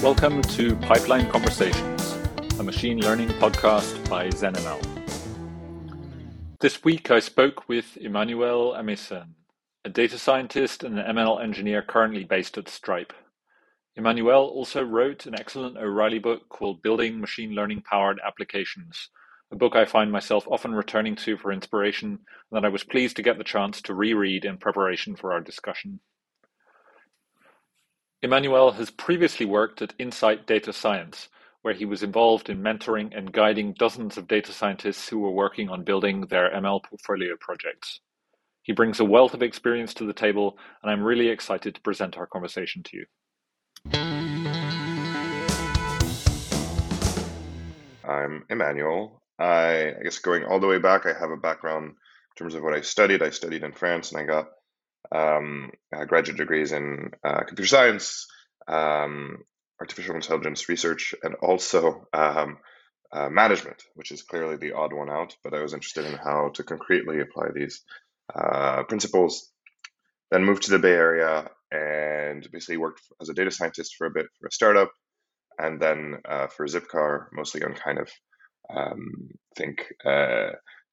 Welcome to Pipeline Conversations, a machine learning podcast by ZenML. This week I spoke with Emmanuel Ameisen, a data scientist and an ML engineer currently based at Stripe. Emmanuel also wrote an excellent O'Reilly book called Building Machine Learning Powered Applications, a book I find myself often returning to for inspiration and that I was pleased to get the chance to reread in preparation for our discussion. Emmanuel has previously worked at Insight Data Science, where he was involved in mentoring and guiding dozens of data scientists who were working on building their ML portfolio projects. He brings a wealth of experience to the table, and I'm really excited to present our conversation to you. I'm Emmanuel. I, I guess going all the way back, I have a background in terms of what I studied. I studied in France and I got um, uh, graduate degrees in uh, computer science, um, artificial intelligence research, and also um, uh, management, which is clearly the odd one out. But I was interested in how to concretely apply these uh, principles. Then moved to the Bay Area and basically worked as a data scientist for a bit for a startup, and then uh, for Zipcar, mostly on kind of um, think uh,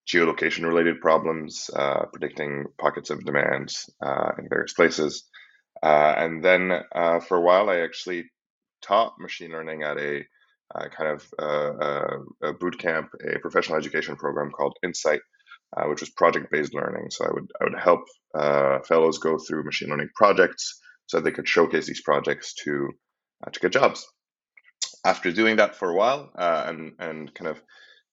geolocation related problems, uh, predicting pockets of demand uh, in various places. Uh, and then uh, for a while, I actually taught machine learning at a uh, kind of a boot camp, a professional education program called Insight, which was project based learning. So I would I would help fellows go through machine learning projects so they could showcase these projects to to get jobs after doing that for a while and and kind of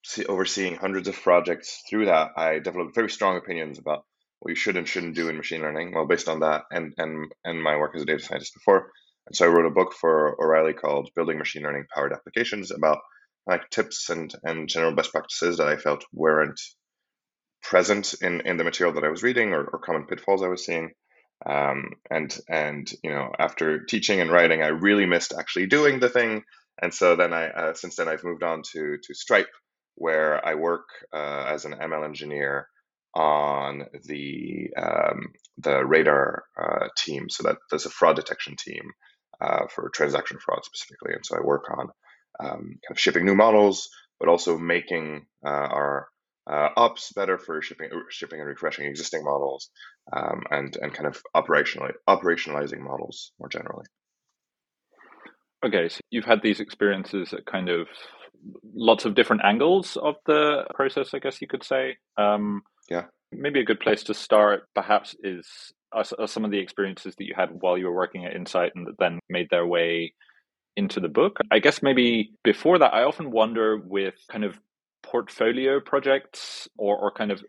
see, overseeing hundreds of projects through that, I developed very strong opinions about what you should and shouldn't do in machine learning. Well, based on that and and and my work as a data scientist before, and so I wrote a book for O'Reilly called "Building Machine Learning Powered Applications" about like tips and and general best practices that I felt weren't present in in the material that I was reading or, or common pitfalls I was seeing. Um, and and you know after teaching and writing, I really missed actually doing the thing. And so then I uh, since then I've moved on to to Stripe, where I work uh, as an ML engineer on the um, the radar uh, team. So that there's a fraud detection team uh, for transaction fraud specifically, and so I work on um, kind of shipping new models, but also making uh, our uh, ops better for shipping shipping and refreshing existing models, um, and and kind of operationally operationalizing models more generally. Okay, so you've had these experiences at kind of lots of different angles of the process, I guess you could say. Um, yeah. Maybe a good place to start, perhaps, is are, are some of the experiences that you had while you were working at Insight and that then made their way into the book. I guess maybe before that, I often wonder with kind of portfolio projects or, or kind of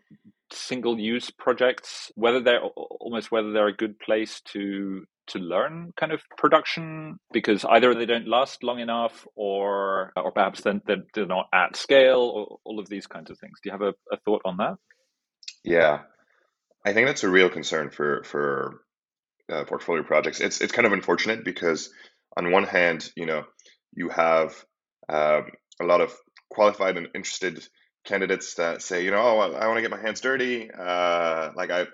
single use projects, whether they're almost whether they're a good place to to learn kind of production because either they don't last long enough or or perhaps then they're, not at scale or all of these kinds of things. Do you have a, a thought on that? Yeah, I think that's a real concern for for uh, portfolio projects. It's it's kind of unfortunate because on one hand, you know, you have um, a lot of qualified and interested candidates that say, you know, oh, I, I want to get my hands dirty. Uh, like I,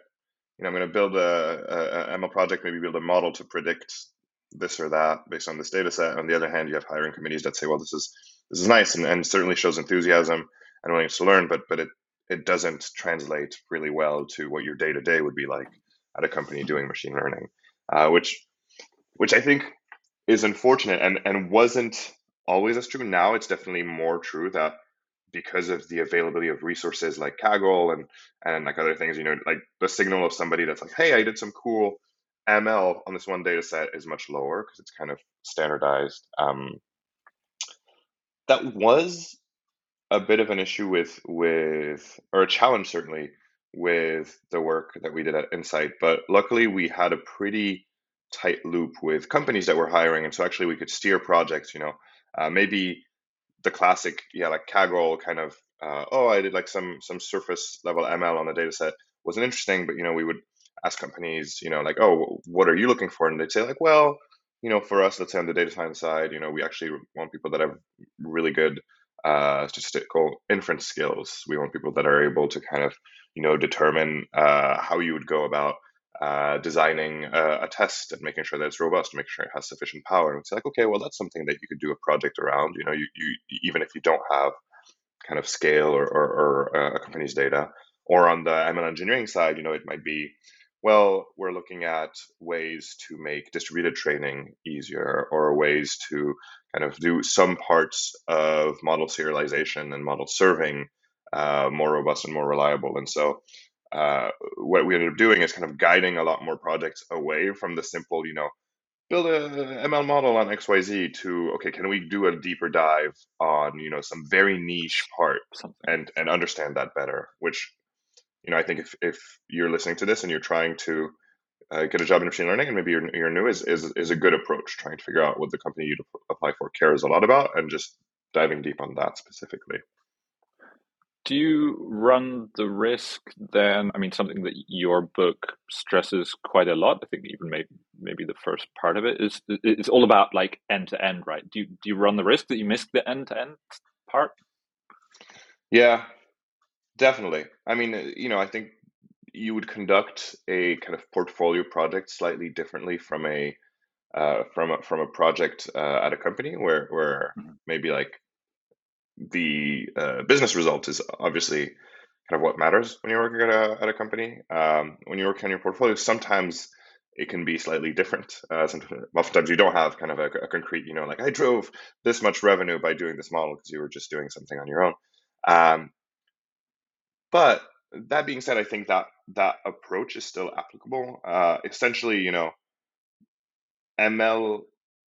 you know, I'm going to build a, a, a ML project, maybe build a model to predict this or that based on this data set. On the other hand, you have hiring committees that say, well, this is this is nice and, and certainly shows enthusiasm and willingness to learn, but but it it doesn't translate really well to what your day to day would be like at a company doing machine learning, uh, which which I think is unfortunate and and wasn't always as true. Now it's definitely more true that because of the availability of resources like Kaggle and and like other things, you know, like the signal of somebody that's like, hey, I did some cool ML on this one data set is much lower because it's kind of standardized. Um, that was a bit of an issue with with or a challenge certainly with the work that we did at Insight, but luckily we had a pretty tight loop with companies that were hiring, and so actually we could steer projects. You know, uh, maybe the classic, yeah, like Kaggle kind of, uh, oh, I did like some some surface level ML on the data set wasn't interesting, but you know, we would ask companies, you know, like, oh, what are you looking for? And they'd say like, well, you know, for us, let's say on the data science side, you know, we actually want people that have really good uh, statistical inference skills. We want people that are able to kind of, you know, determine uh, how you would go about uh, designing a, a, test and making sure that it's robust, making sure it has sufficient power. And it's like, okay, well, that's something that you could do a project around. You know, you, you even if you don't have kind of scale or, or, or uh, a company's data, or on the ML engineering side, you know, it might be, well, we're looking at ways to make distributed training easier, or ways to kind of do some parts of model serialization and model serving uh, more robust and more reliable. And so uh, what we ended up doing is kind of guiding a lot more projects away from the simple, you know, build a ML model on XYZ to okay, can we do a deeper dive on you know some very niche part and and understand that better? Which you know I think if if you're listening to this and you're trying to uh, get a job in machine learning and maybe you're, you're new is, is is a good approach. Trying to figure out what the company you apply for cares a lot about and just diving deep on that specifically do you run the risk then? I mean, something that your book stresses quite a lot. I think even maybe maybe the first part of it is it's all about like end to end, right? Do you do you run the risk that you miss the end to end part? Yeah, definitely. I mean, you know, I think you would conduct a kind of portfolio project slightly differently from a uh, from a, from a project uh, at a company where where mm-hmm. maybe like the uh, business result is obviously kind of what matters when you're working at a, at a company. Um, when you're working on your portfolio, sometimes it can be slightly different. Uh, sometimes, oftentimes you don't have kind of a, a, concrete, you know, like I drove this much revenue by doing this model because you were just doing something on your own. Um, but that being said, I think that that approach is still applicable. Uh, essentially, you know, ML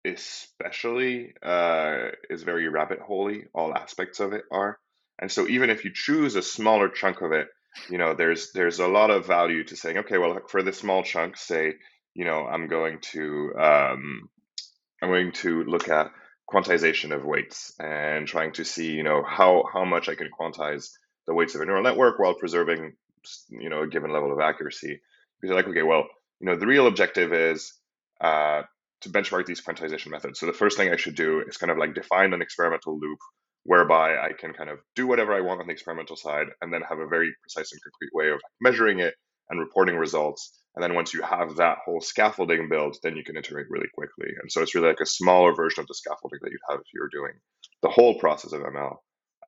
especially uh, is very rabbit holey. All aspects of it are, and so even if you choose a smaller chunk of it, you know, there's there's a lot of value to saying, okay, well, for this small chunk, say, you know, I'm going to um, I'm going to look at quantization of weights and trying to see, you know, how how much I can quantize the weights of a neural network while preserving, you know, a given level of accuracy. Because like, okay, well, you know, the real objective is uh, to benchmark these quantization methods. So the first thing I should do is kind of like define an experimental loop whereby I can kind of do whatever I want on the experimental side and then have a very precise and concrete way of measuring it and reporting results. And then once you have that whole scaffolding built, then you can iterate really quickly. And so it's really like a smaller version of the scaffolding that you'd have if you were doing the whole process of ML.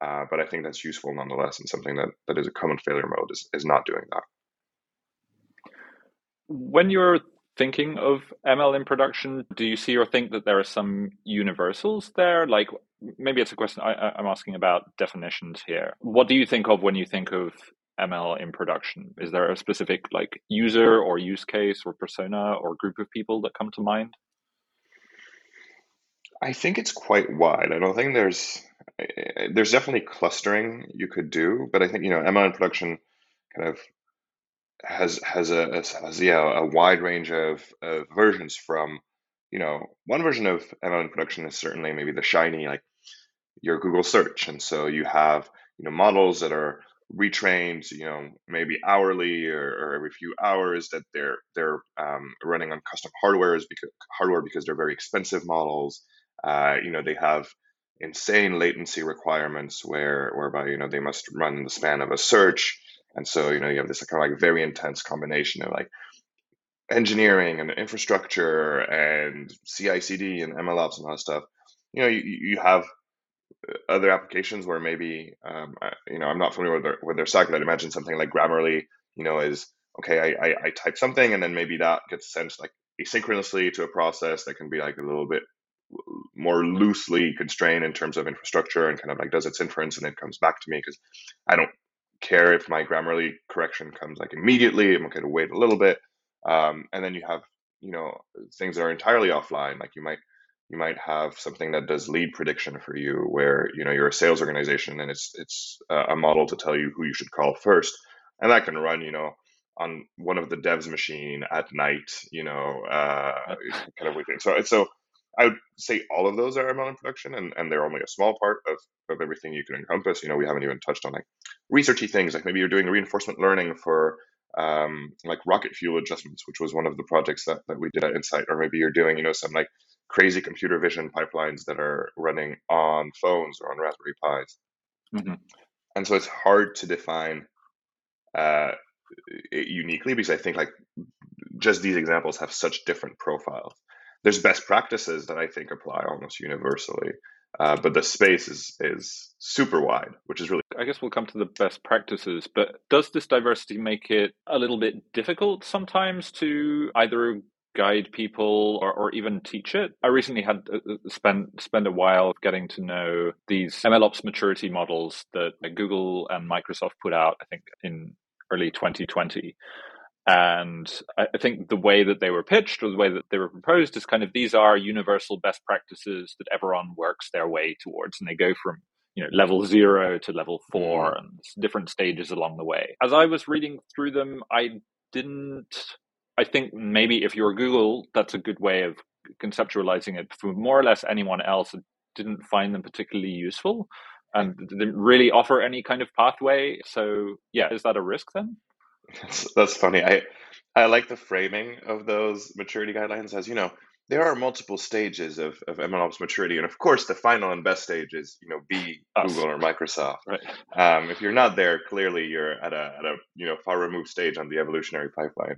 Uh, but I think that's useful nonetheless, and something that, that is a common failure mode is, is not doing that. When you're thinking of ML in production? Do you see or think that there are some universals there? Like maybe it's a question I, am asking about definitions here. What do you think of when you think of ML in production? Is there a specific like user or use case or persona or group of people that come to mind? I think it's quite wide. I don't think there's eh, eh, there's definitely clustering you could do, but I think you know ML in production kind of has has a has, yeah a wide range of, of versions from you know one version of ML in production is certainly maybe the shiny like your Google search, and so you have you know models that are retrained you know maybe hourly or, or every few hours that they're they're um, running on custom hardware is because hardware because they're very expensive models. Uh, you know they have insane latency requirements where whereby you know they must run the span of a search and so, you know, you have this kind of like very intense combination of like engineering and infrastructure and CI/CD and MLOps and all that stuff. You know, you, you have other applications where maybe, um, I, you know, I'm not familiar with their, with their stack, but I'd imagine something like Grammarly, you know, is okay. I, I, I type something and then maybe that gets sent like asynchronously to a process that can be like a little bit more loosely constrained in terms of infrastructure and kind of like does its inference and it comes back to me because I don't care if my Grammarly correction comes like immediately. I'm okay to wait a little bit. Um, and then you have, you know, things that are entirely offline. Like you might you might have something that does lead prediction for you, where you know you're a sales organization and it's it's a model to tell you who you should call first, and that can run, you know, on one of the devs machine at night, you know, uh, kind of waiting. So so I would say all of those are ML in production, and, and they're only a small part of, of everything you can encompass. You know, we haven't even touched on like researchy things, like maybe you're doing reinforcement learning for um, like rocket fuel adjustments, which was one of the projects that, that we did at Insight, or maybe you're doing, you know, some like crazy computer vision pipelines that are running on phones or on Raspberry Pis. Mm-hmm. And so it's hard to define uh, uniquely because I think like just these examples have such different profiles. There's best practices that I think apply almost universally, uh, but the space is is super wide, which is really. I guess we'll come to the best practices, but does this diversity make it a little bit difficult sometimes to either guide people or, or even teach it. I recently had uh, uh spent spend a while getting to know these MLOps maturity models that Google and Microsoft put out. I think in early 2020. And I think the way that they were pitched or the way that they were proposed is kind of these are universal best practices that everyone works their way towards. And they go from you know level zero to level four mm. and different stages along the way. As I was reading through them, I didn't I think maybe if you're Google, that's a good way of conceptualizing it. For more or less anyone else, didn't find them particularly useful and didn't really offer any kind of pathway. So yeah, is that a risk then? That's, that's funny. I I like the framing of those maturity guidelines as you know there are multiple stages of, of MLOps maturity, and of course, the final and best stage is you know be Us. Google or Microsoft. Right. Um, if you're not there, clearly you're at a at a you know far removed stage on the evolutionary pipeline.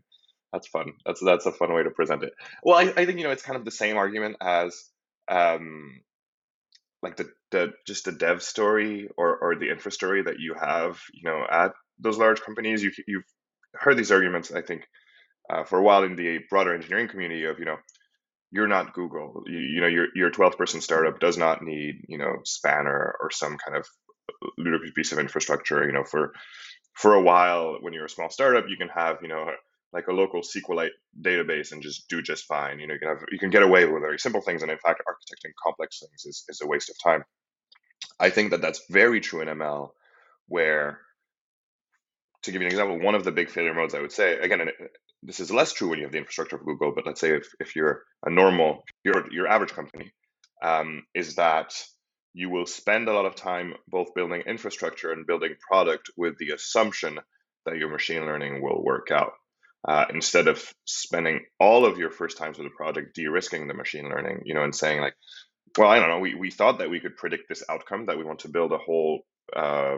That's fun. That's that's a fun way to present it. Well, I, I think you know it's kind of the same argument as um, like the the just the dev story or or the infra story that you have you know at those large companies. You you've heard these arguments, I think, uh, for a while in the broader engineering community of you know you're not Google. You, you know your your 12 person startup does not need you know Spanner or some kind of ludicrous piece of infrastructure. You know for for a while when you're a small startup, you can have you know like a local SQLite database and just do just fine. You know, you can have you can get away with very simple things, and in fact, architecting complex things is, is a waste of time. I think that that's very true in ML, where to give you an example, one of the big failure modes I would say again, this is less true when you have the infrastructure of Google, but let's say if, if you're a normal, your your average company, um, is that you will spend a lot of time both building infrastructure and building product with the assumption that your machine learning will work out. Uh, instead of spending all of your first times with a project de-risking the machine learning, you know, and saying like, well, I don't know, we, we thought that we could predict this outcome that we want to build a whole uh,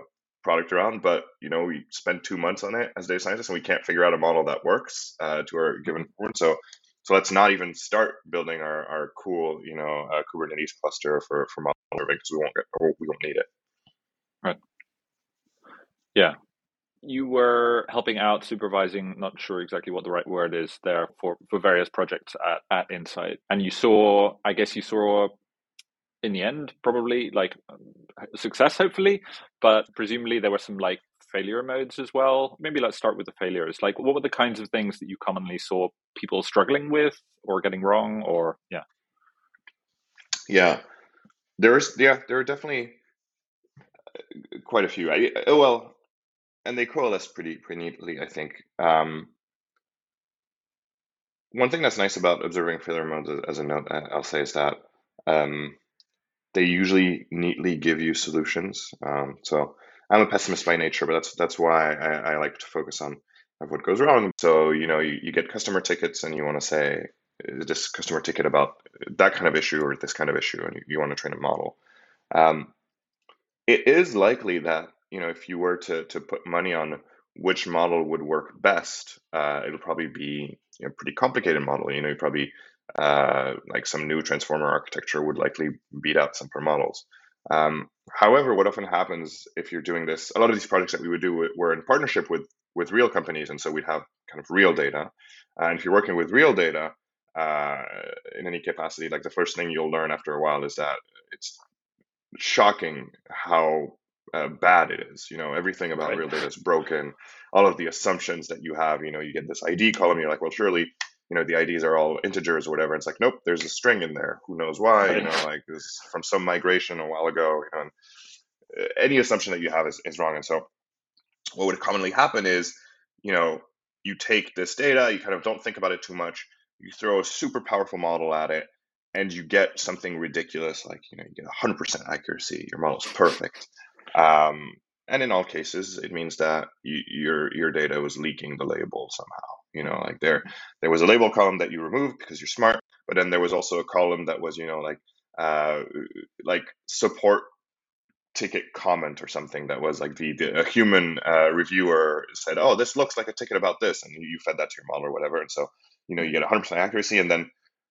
product around, but you know, we spend two months on it as data scientists and we can't figure out a model that works uh, to our given performance. So, so let's not even start building our, our cool, you know, uh, Kubernetes cluster for for model because we won't get we won't need it. Right. Yeah, you were helping out supervising not sure exactly what the right word is there for for various projects at, at insight and you saw i guess you saw in the end probably like success hopefully but presumably there were some like failure modes as well. Maybe let's start with the failures. Like what were the kinds of things that you commonly saw people struggling with or getting wrong or yeah? Yeah. There's yeah there are definitely uh, quite a few. I, oh, well and they coalesce pretty pretty neatly, I think. Um, one thing that's nice about observing failure modes, as a note, uh, I'll say, is that um, they usually neatly give you solutions. Um, so I'm a pessimist by nature, but that's that's why I, I like to focus on what goes wrong. So you know, you, you get customer tickets, and you want to say, is this customer ticket about that kind of issue or this kind of issue, and you, you want to train a model. Um, it is likely that you know, if you were to to put money on which model would work best, uh, it'll probably be a pretty complicated model. You know, you probably uh, like some new transformer architecture would likely beat out some per models. Um, however, what often happens if you're doing this, a lot of these projects that we would do were in partnership with with real companies, and so we'd have kind of real data. And if you're working with real data uh, in any capacity, like the first thing you'll learn after a while is that it's shocking how uh, bad it is. You know, everything about right. real data is broken. All of the assumptions that you have, you know, you get this ID column, you're like, well, surely, you know, the IDs are all integers or whatever. It's like, nope, there's a string in there. Who knows why? You know, like this from some migration a while ago. You know, uh, any assumption that you have is, is wrong. And so, what would commonly happen is, you know, you take this data, you kind of don't think about it too much, you throw a super powerful model at it, and you get something ridiculous like you know you get 100% accuracy your model's perfect um, and in all cases, it means that you, your your data was leaking the label somehow. You know, like there there was a label column that you removed because you're smart, but then there was also a column that was you know like uh, like support ticket comment or something that was like the, the a human uh, reviewer said, oh, this looks like a ticket about this, and you fed that to your model or whatever, and so you know you get 100% accuracy and then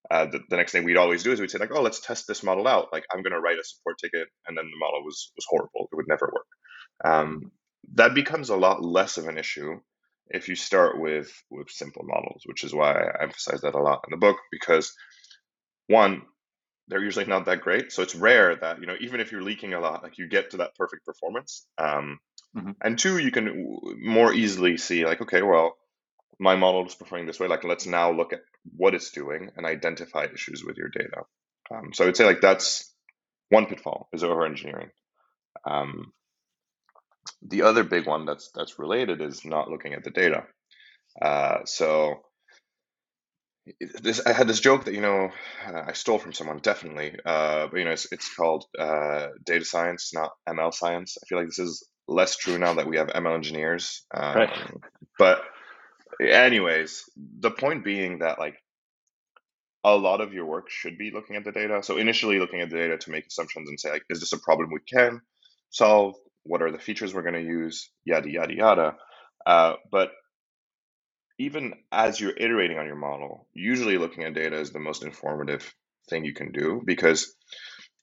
uh, the, the next thing we'd always do is we'd say like oh let's test this model out. Like i'm going to write a support ticket and then the model was was horrible. It would never work. Um, that becomes a lot less of an issue if you start with with simple models which is why i emphasize that a lot in the book because one they're usually not that great. So it's rare that you know even if you're leaking a lot like you get to that perfect performance um, mm-hmm. and two you can more easily see like okay well my model is performing this way like let's now look at what it's doing and identify issues with your data. Um, so i would say like that's one pitfall is over engineering um, the other big one that's that's related is not looking at the data uh, so this I had this joke that you know I stole from someone definitely, uh, but you know it's it's called uh, data science, not ML science. I feel like this is less true now that we have ML engineers. Um, right. But anyways, the point being that like a lot of your work should be looking at the data. So initially looking at the data to make assumptions and say like, is this a problem we can solve? What are the features we're going to use? Yada yada yada. Uh, but even as you're iterating on your model, usually looking at data is the most informative thing you can do because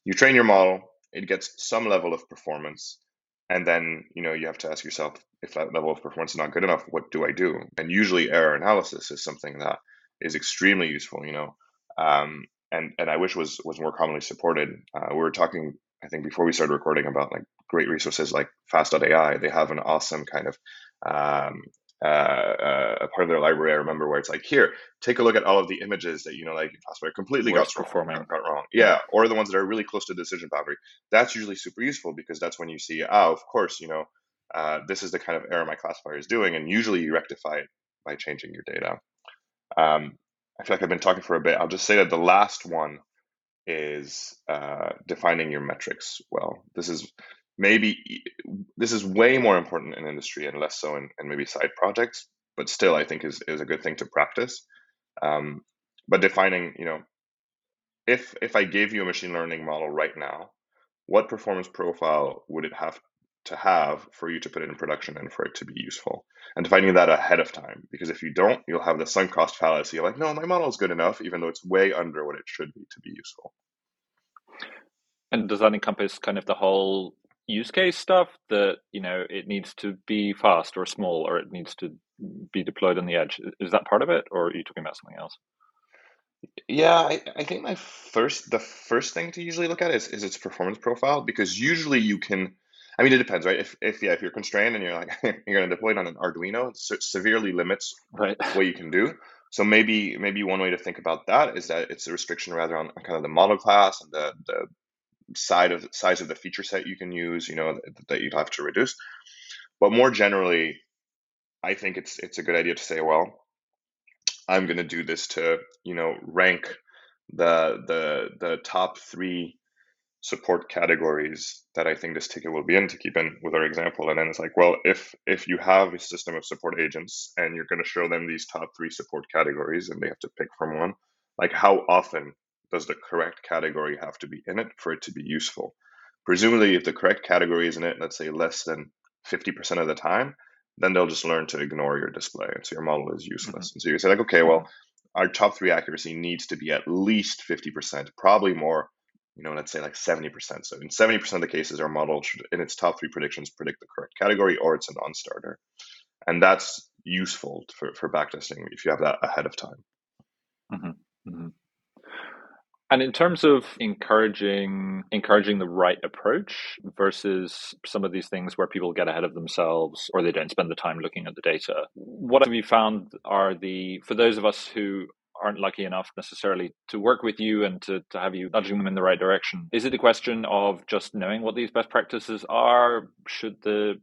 you train your model, it gets some level of performance, and then you know you have to ask yourself if that level of performance is not good enough, what do I do? And usually error analysis is something that is extremely useful, you know, um, and and I wish was was more commonly supported. Uh, we were talking, I think, before we started recording about like great resources like Fast.ai. They have an awesome kind of um, uh, uh, a part of their library. I remember where it's like, here, take a look at all of the images that you know, like Fastware completely got performing got wrong. Yeah, or the ones that are really close to decision boundary. That's usually super useful because that's when you see, oh, of course, you know, uh, this is the kind of error my classifier is doing, and usually you rectify it by changing your data. Um, I feel like I've been talking for a bit. I'll just say that the last one is uh, defining your metrics well. This is maybe this is way more important in industry and less so in, in maybe side projects, but still I think is, is a good thing to practice. Um, but defining, you know, if if I gave you a machine learning model right now, what performance profile would it have to have for you to put it in production and for it to be useful? And defining that ahead of time, because if you don't, you'll have the sunk cost fallacy. You're like, no, my model is good enough, even though it's way under what it should be to be useful. And does that encompass kind of the whole use case stuff that you know it needs to be fast or small or it needs to be deployed on the edge. Is that part of it or are you talking about something else? Yeah I, I think my first the first thing to usually look at is, is its performance profile because usually you can i mean it depends right? If, if yeah if you're constrained and you're like you're going to deploy it on an arduino it severely limits right. what you can do. So maybe maybe one way to think about that is that it's a restriction rather on kind of the model class and the, the side of size of the feature set you can use, you know, that, that you'd have to reduce. But more generally, I think it's it's a good idea to say, well, I'm going to do this to you know rank the the the top three support categories that I think this ticket will be in to keep in with our example. And then it's like, well, if if you have a system of support agents and you're going to show them these top three support categories and they have to pick from one, like how often does the correct category have to be in it for it to be useful? Presumably, if the correct category is in it, let's say less than 50% of the time, then they'll just learn to ignore your display. And so your model is useless. Mm-hmm. And so you say, like, okay, well, our top three accuracy needs to be at least 50%, probably more, you know, let's say like 70%. So in 70% of the cases, our model should, in its top three predictions, predict the correct category or it's a non starter. And that's useful for, for backtesting if you have that ahead of time. Mm-hmm. Mm-hmm. And in terms of encouraging encouraging the right approach versus some of these things where people get ahead of themselves or they don't spend the time looking at the data, what have you found are the for those of us who aren't lucky enough necessarily to work with you and to, to have you nudging them in the right direction. Is it a question of just knowing what these best practices are? Should the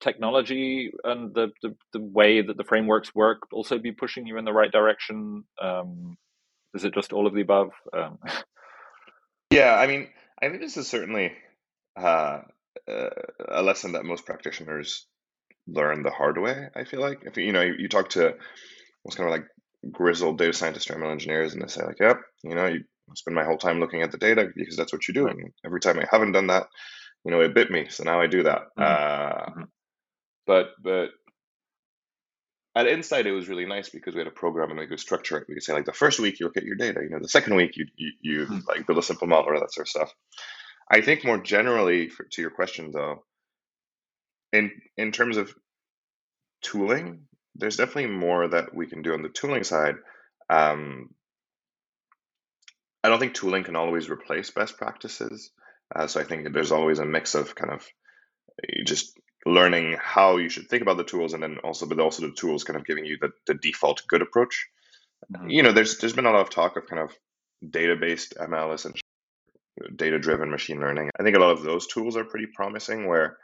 technology and the, the, the way that the frameworks work also be pushing you in the right direction? Um, is it just all of the above? Um, yeah, I mean, I think this is certainly uh, uh, a lesson that most practitioners learn the hard way. I feel like if you know you, you talk to what's kind of like grizzled data scientists or ML engineers, and they say like, "Yep, you know, you spend my whole time looking at the data because that's what you do." And every time I haven't done that, you know, it bit me, so now I do that. Mm-hmm. Uh, mm-hmm. But but at Insight, it was really nice because we had a program and we could structure it. We could say like the first week you look at your data, you know, the second week you you, you mm-hmm. like build a simple model or that sort of stuff. I think more generally for, to your question though, in in terms of tooling, there's definitely more that we can do on the tooling side. Um, I don't think tooling can always replace best practices. Uh, so I think there's always a mix of kind of eh, just learning how you should think about the tools, and then also, but also the tools kind of giving you the, the default good approach. Mm-hmm. You know, there's there's been a lot of talk of kind of data based ML and data driven machine learning. I think a lot of those tools are pretty promising. Where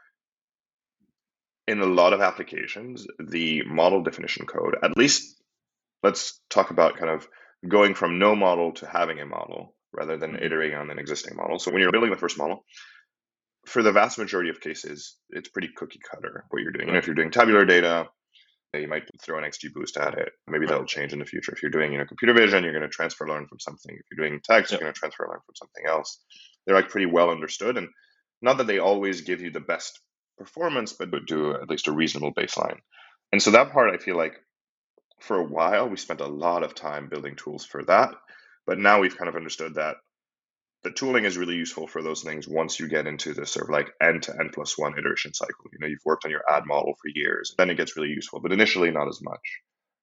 in a lot of applications, the model definition code, at least let's talk about kind of going from no model to having a model rather than mm-hmm. iterating on an existing model. So when you're building the first model, for the vast majority of cases, it's pretty cookie cutter what you're doing. You know, if you're doing tabular data, you might throw an XGBoost at it. Maybe that'll change in the future. If you're doing, you know, computer vision, you're going to transfer learn from something. If you're doing text, you're going to transfer learn from something else. They're like pretty well understood, and not that they always give you the best performance, but do at least a reasonable baseline. And so that part, I feel like for a while, we spent a lot of time building tools for that. But now we've kind of understood that the tooling is really useful for those things once you get into the sort of like end to n plus one iteration cycle. You know, you've worked on your ad model for years, then it gets really useful, but initially not as much.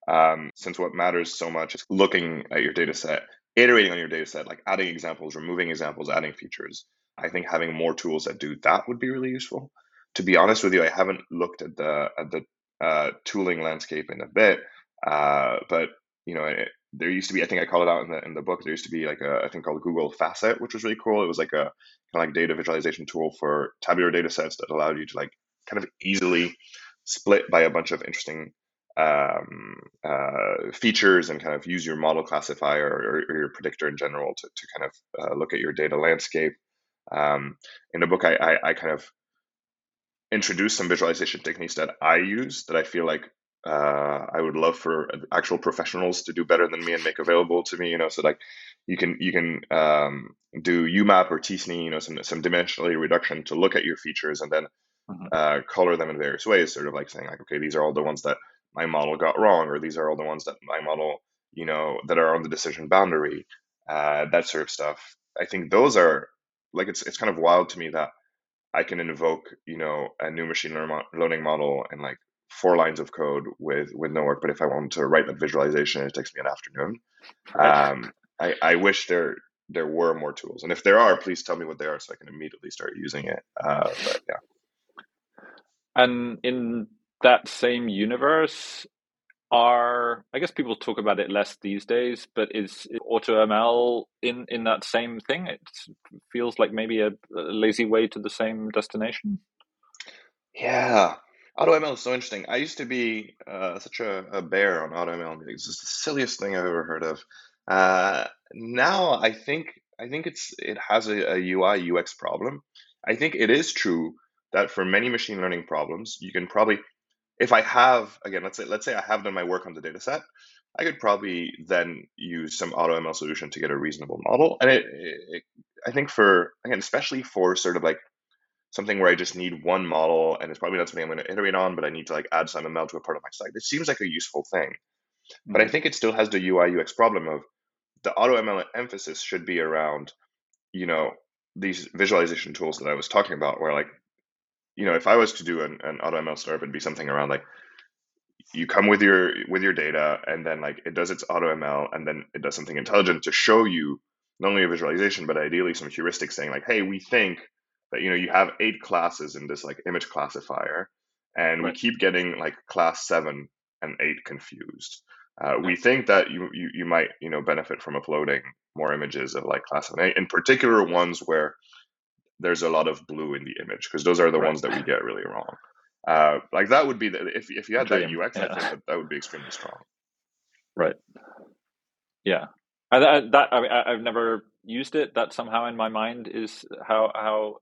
Um, since what matters so much is looking at your data set, iterating on your data set, like adding examples, removing examples, adding features. I think having more tools that do that would be really useful. To be honest with you, I haven't looked at the at the uh, tooling landscape in a bit, uh, but you know, it, there used to be, I think I call it out in the in the book. There used to be like a, I think called Google Facet, which was really cool. It was like a kind of like data visualization tool for tabular data sets that allowed you to like kind of easily split by a bunch of interesting um, uh, features and kind of use your model classifier or, or your predictor in general to, to kind of uh, look at your data landscape. Um, in the book, I, I, I kind of introduced some visualization techniques that I use that I feel like uh, I would love for actual professionals to do better than me and make available to me. You know, so like you can you can um, do UMAP or t-SNE, you know, some some dimensionality reduction to look at your features and then mm-hmm. uh, color them in various ways. Sort of like saying like, okay, these are all the ones that my model got wrong, or these are all the ones that my model, you know, that are on the decision boundary. Uh, that sort of stuff. I think those are like it's it's kind of wild to me that I can invoke, you know, a new machine learning model and like four lines of code with with no work. But if I want to write that visualization, it takes me an afternoon. Um, I, I wish there there were more tools, and if there are, please tell me what they are so I can immediately start using it. Uh, but yeah. And in that same universe, are I guess people talk about it less these days, but is, is AutoML in in that same thing? It feels like maybe a, a lazy way to the same destination. Yeah, AutoML is so interesting. I used to be uh, such a, a, bear on AutoML meetings. It's the silliest thing I've ever heard of. Uh, now I think I think it's it has a, a UI UX problem. I think it is true that for many machine learning problems, you can probably, if I have again, let's say let's say I have done my work on the data set, I could probably then use some AutoML solution to get a reasonable model. And it, it I think for again, especially for sort of like something where I just need one model and it's probably not something I'm going to iterate on, but I need to like add some ML to a part of my site. It seems like a useful thing. Mm-hmm. But I mm-hmm. think it still has the UI UX problem of the auto ML emphasis should be around, you know, these visualization tools that I was talking about, where like, you know, if I was to do an, an auto ML startup, it'd be something around like you come with your with your data and then like it does its auto ML and then it does something intelligent to show you not only a visualization, but ideally some heuristics saying like, hey, we think that you know you have eight classes in this like image classifier and right. we keep getting like class seven and eight confused. Uh, we think that you, you you might you know benefit from uploading more images of like class seven eight in particular ones where there's a lot of blue in the image because those are the right. ones that we get really wrong. Uh, like that would be the, if, if you had that ux yeah. i think that, that would be extremely strong. Right. Yeah. I, that I mean, I've never used it. That somehow in my mind is how how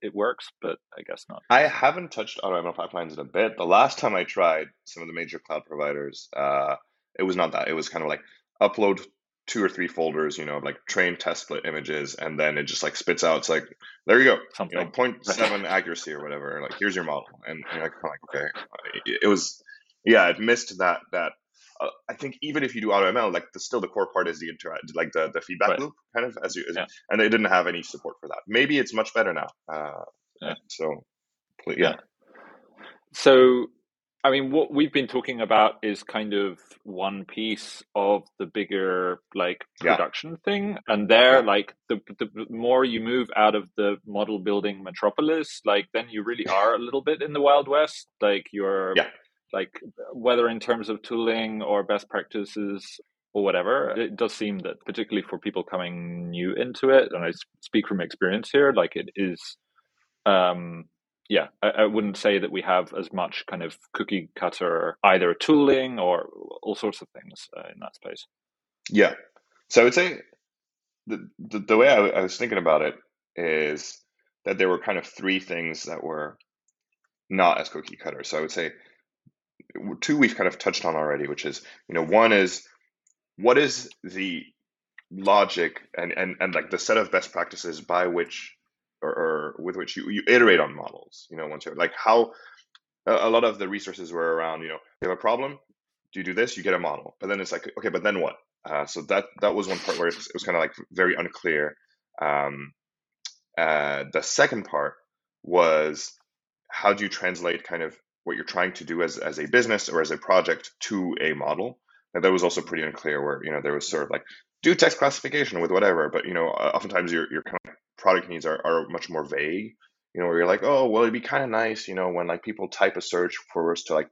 it works, but I guess not. I haven't touched AutoML pipelines in a bit. The last time I tried some of the major cloud providers, uh, it was not that. It was kind of like upload two or three folders, you know, like train test split images, and then it just like spits out. It's like there you go, Something. you know, 0.7 accuracy or whatever. Like here's your model, and you're like, like okay, it was yeah, it missed that that. Uh, I think even if you do AutoML, like the, still the core part is the inter like the, the feedback right. loop kind of as you, as, yeah. and they didn't have any support for that. Maybe it's much better now. Uh, yeah. So, yeah. yeah. So I mean, what we've been talking about is kind of one piece of the bigger like production yeah. thing, and there, yeah. like the the more you move out of the model building metropolis, like then you really are a little bit in the wild west. Like you're, yeah. Like whether in terms of tooling or best practices or whatever, it does seem that particularly for people coming new into it, and I speak from experience here, like it is um yeah, I, I, wouldn't say that we have as much kind of cookie cutter either tooling or all sorts of things uh, in that space. Yeah. So I would say the, the, the way I, I was thinking about it is that there were kind of three things that were not as cookie cutter. So I would say two we've kind of touched on already, which is, you know, one is what is the logic and, and, and like the set of best practices by which or, or with which you, you iterate on models. You know, once you're like how a, lot of the resources were around. You know, you have a problem, do you do this? You get a model, but then it's like, okay, but then what? Uh, so that that was one part where it was, was kind of like very unclear. Um, uh, the second part was how do you translate kind of what you're trying to do as, as a business or as a project to a model. And that was also pretty unclear where you know there was sort of like do text classification with whatever but you know oftentimes you're, you're kind of product needs are, are much more vague you know where you're like oh well it'd be kind of nice you know when like people type a search for us to like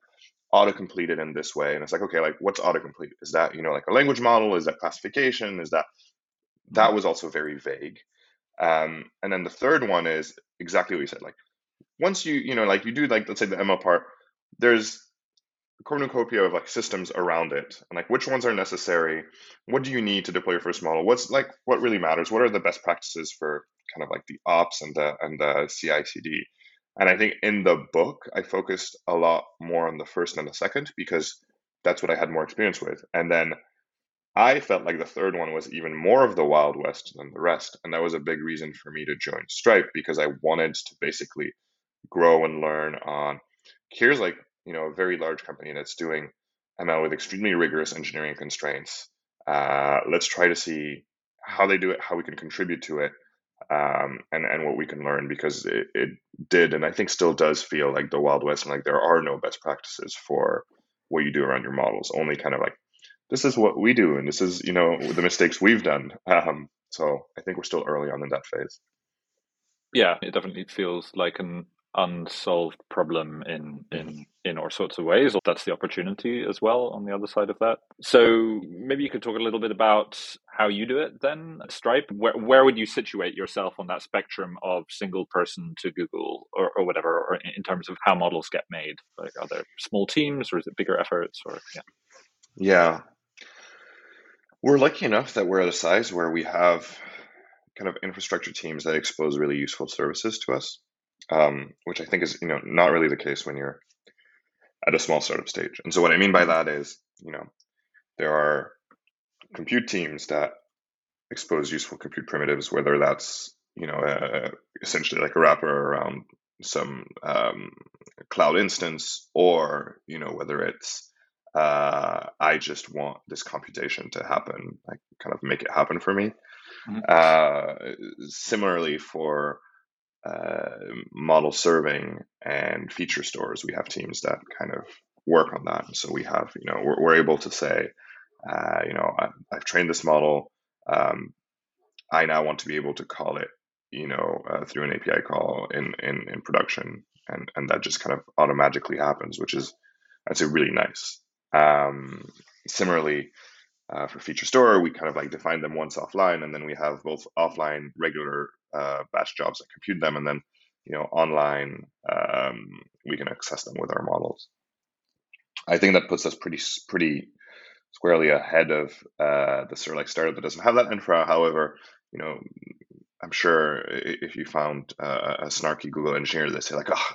auto-complete it in this way and it's like okay like what's autocomplete? Is that you know like a language model? Is that classification? Is that that was also very vague. Um, and then the third one is exactly what you said like once you you know like you do like let's say the ML part there's a cornucopia of like systems around it and like which ones are necessary what do you need to deploy your first model what's like what really matters what are the best practices for kind of like the ops and the and the CI/CD. And I think in the book, I focused a lot more on the first and the second because that's what I had more experience with. And then I felt like the third one was even more of the Wild West than the rest. And that was a big reason for me to join Stripe because I wanted to basically grow and learn on here's like, you know, a very large company that's doing ML with extremely rigorous engineering constraints. Uh, let's try to see how they do it, how we can contribute to it, um, and and what we can learn because it, it did and I think still does feel like the Wild West and like there are no best practices for what you do around your models. Only kind of like this is what we do and this is you know the mistakes we've done. Um, so I think we're still early on in that phase. Yeah, it definitely feels like an unsolved problem in in mm-hmm. in all sorts of ways that's the opportunity as well on the other side of that. So maybe you could talk a little bit about how you do it then stripe. Where, where would you situate yourself on that spectrum of single person to google or, or whatever or in terms of how models get made? Like are there small teams or is it bigger efforts or yeah. Yeah. We're lucky enough that we're at a size where we have kind of infrastructure teams that expose really useful services to us um, which I think is you know not really the case when you're at a small startup stage. And so what I mean by that is you know there are compute teams that expose useful compute primitives, whether that's you know uh, essentially like a wrapper around some um, cloud instance, or you know whether it's uh, I just want this computation to happen, like kind of make it happen for me. Mm-hmm. Uh, similarly, for model serving and feature stores, we have teams that kind of work on that. so we have, you know, we're, we're able to say, uh, you know, I, have trained this model. Um, I now want to be able to call it, you know, uh, through an API call in, in, in production. And, and that just kind of automatically happens, which is, I'd say, really nice. Um, similarly, uh, for feature store, we kind of like define them once offline, and then we have both offline regular uh, batch jobs that compute them, and then you know online um, we can access them with our models. I think that puts us pretty pretty squarely ahead of uh, the sort of like startup that doesn't have that infra. However, you know, I'm sure if you found uh, a snarky Google engineer, they say like, oh,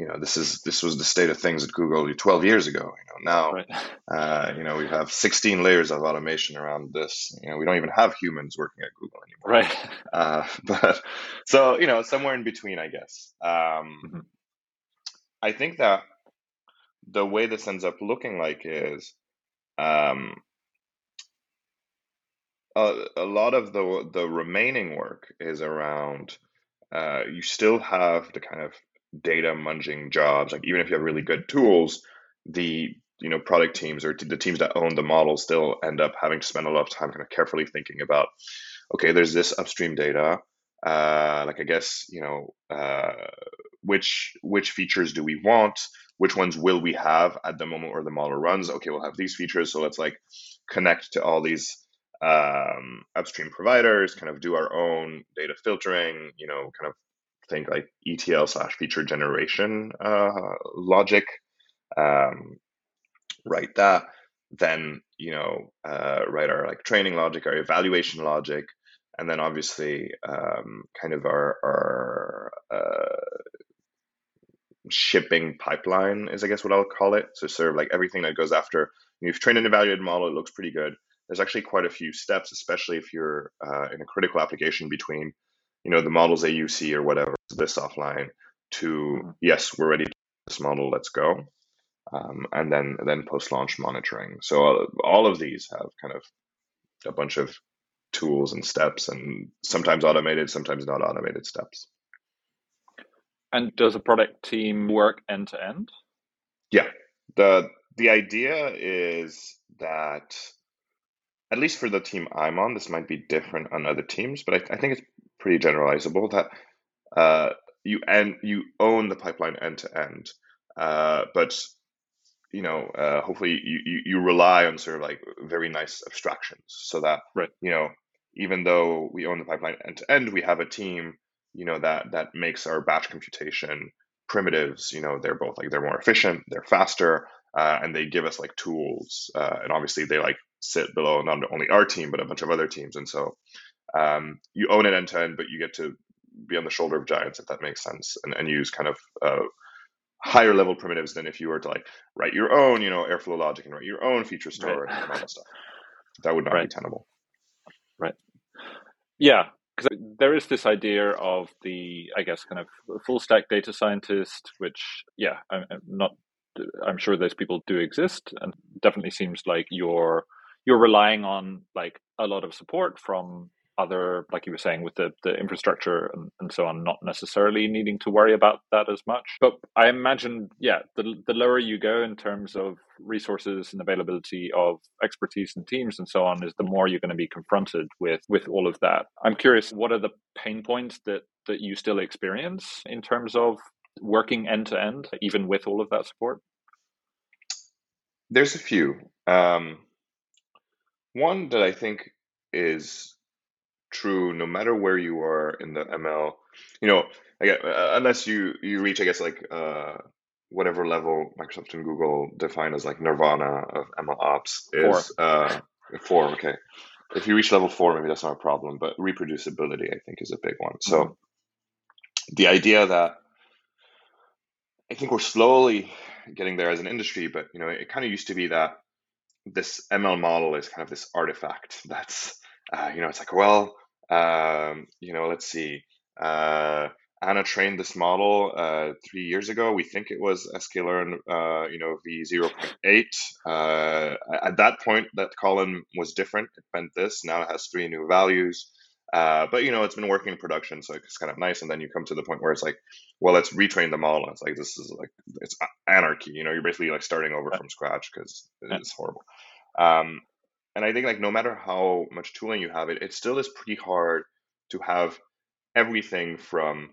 you know this is this was the state of things at Google 12 years ago. You know now, right. uh, you know we have 16 layers of automation around this. You know we don't even have humans working at Google anymore. Right. Uh, but so you know somewhere in between, I guess. Um, mm-hmm. I think that the way this ends up looking like is um, a, a lot of the the remaining work is around uh, you still have the kind of data munging jobs like even if you have really good tools the you know product teams or the teams that own the model still end up having to spend a lot of time kind of carefully thinking about okay there's this upstream data uh, like i guess you know uh, which which features do we want? Which ones will we have at the moment where the model runs? Okay we'll have these features so let's like connect to all these um, upstream providers kind of do our own data filtering you know kind of think like etl slash feature generation uh, logic um, write that then you know uh, write our like training logic our evaluation logic and then obviously um, kind of our, our uh, shipping pipeline is i guess what i'll call it. So sort of like everything that goes after you've trained an evaluated model it looks pretty good. There's actually quite a few steps especially if you're uh, in a critical application between you know the models AUC or whatever this offline to mm-hmm. yes we're ready to this model let's go um, and then then post launch monitoring. So all, all of these have kind of a bunch of tools and steps, and sometimes automated, sometimes not automated steps. And does a product team work end to end? Yeah. the The idea is that at least for the team I'm on, this might be different on other teams, but I, I think it's pretty generalizable that uh, you and you own the pipeline end to end, uh, but you know, uh, hopefully you, you, you rely on sort of like very nice abstractions so that, right. you know, even though we own the pipeline end to end, we have a team, you know, that, that makes our batch computation primitives, you know, they're both like, they're more efficient, they're faster, uh, and they give us like tools. Uh, and obviously they like sit below not only our team, but a bunch of other teams. And so um, you own it end to end, but you get to be on the shoulder of giants, if that makes sense, and, and use kind of uh, higher level primitives than if you were to like write your own, you know, Airflow logic and write your own feature store right. and all that stuff. That would not right. be tenable. Right. Yeah, because there is this idea of the, I guess, kind of full stack data scientist, which, yeah, I'm, not. I'm sure those people do exist, and definitely seems like you're you're relying on like a lot of support from other, like you were saying, with the, the infrastructure and, and so on, not necessarily needing to worry about that as much. But I imagine, yeah, the, the lower you go in terms of resources and availability of expertise and teams and so on, is the more you're going to be confronted with with all of that. I'm curious, what are the pain points that that you still experience in terms of working end to end, even with all of that support? There's a few. Um, one that I think is true no matter where you are in the ML. You know, uh, unless you you reach, I guess, like uh, whatever level Microsoft and Google define as like nirvana of ML ops is four. Uh, four. Okay, if you reach level four, maybe that's not a problem. But reproducibility, I think, is a big one. So mm-hmm. the idea that I think we're slowly getting there as an industry, but you know, it kind of used to be that this ML model is kind of this artifact that's uh, you know, it's like, well, um, you know, let's see. Uh, Anna trained this model uh, three years ago. We think it was sklearn, uh, you know, v0.8. Uh, at that point, that column was different. It meant this. Now it has three new values. Uh, but you know, it's been working in production, so it's kind of nice. And then you come to the point where it's like, well, let's retrain the model. And it's like this is like it's anarchy. You know, you're basically like starting over from scratch because it's horrible. Um, and I think like no matter how much tooling you have, it it still is pretty hard to have everything from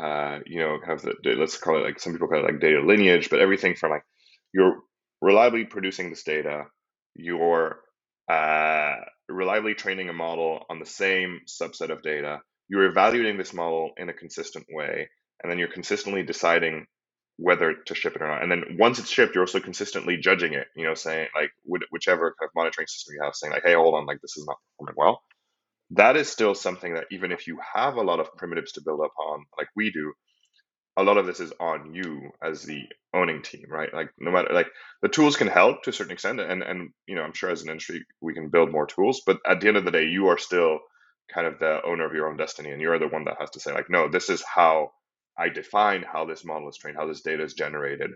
uh, you know have the, let's call it like some people call it like data lineage, but everything from like you're reliably producing this data, you're uh, reliably training a model on the same subset of data, you're evaluating this model in a consistent way, and then you're consistently deciding whether to ship it or not. And then once it's shipped, you're also consistently judging it, you know, saying like whichever kind of monitoring system you have, saying like, hey, hold on, like this is not performing well. That is still something that even if you have a lot of primitives to build upon, like we do, a lot of this is on you as the owning team, right? Like no matter like the tools can help to a certain extent, and and you know I'm sure as an industry we can build more tools, but at the end of the day, you are still kind of the owner of your own destiny, and you're the one that has to say like, no, this is how I define how this model is trained, how this data is generated,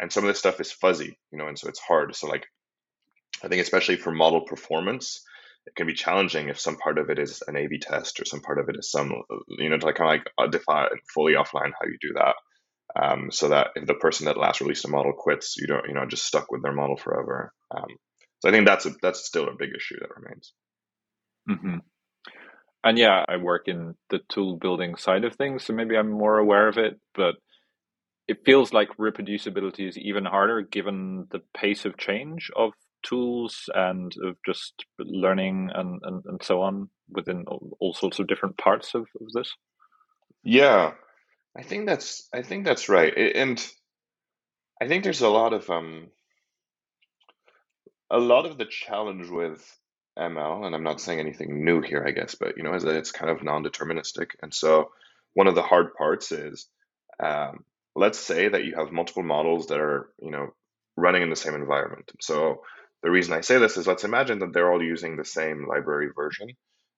and some of this stuff is fuzzy, you know, and so it's hard. So like, I think especially for model performance, it can be challenging if some part of it is an A/B test or some part of it is some, you know, to like kind of like define fully offline how you do that, um, so that if the person that last released a model quits, you don't, you know, just stuck with their model forever. Um, so I think that's a, that's still a big issue that remains. Mm-hmm. And yeah, I work in the tool building side of things, so maybe I'm more aware of it, but it feels like reproducibility is even harder given the pace of change of tools and of just learning and, and, and so on within all, sorts of different parts of, of this? Yeah, I think that's I think that's right. And I think there's a lot of um a lot of the challenge with ML, and I'm not saying anything new here, I guess, but you know, is that it's kind of non-deterministic. And so one of the hard parts is um, let's say that you have multiple models that are, you know, running in the same environment. So the reason I say this is let's imagine that they're all using the same library version.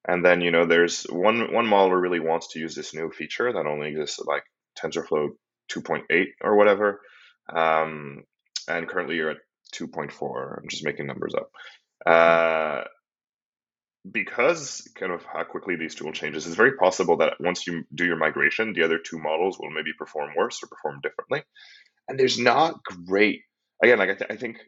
And then, you know, there's one one model really wants to use this new feature that only exists at like TensorFlow 2.8 or whatever. Um, and currently you're at 2.4. I'm just making numbers up. Uh, because kind of how quickly these tool changes, it's very possible that once you do your migration, the other two models will maybe perform worse or perform differently. And there's not great, again, like I, th- I think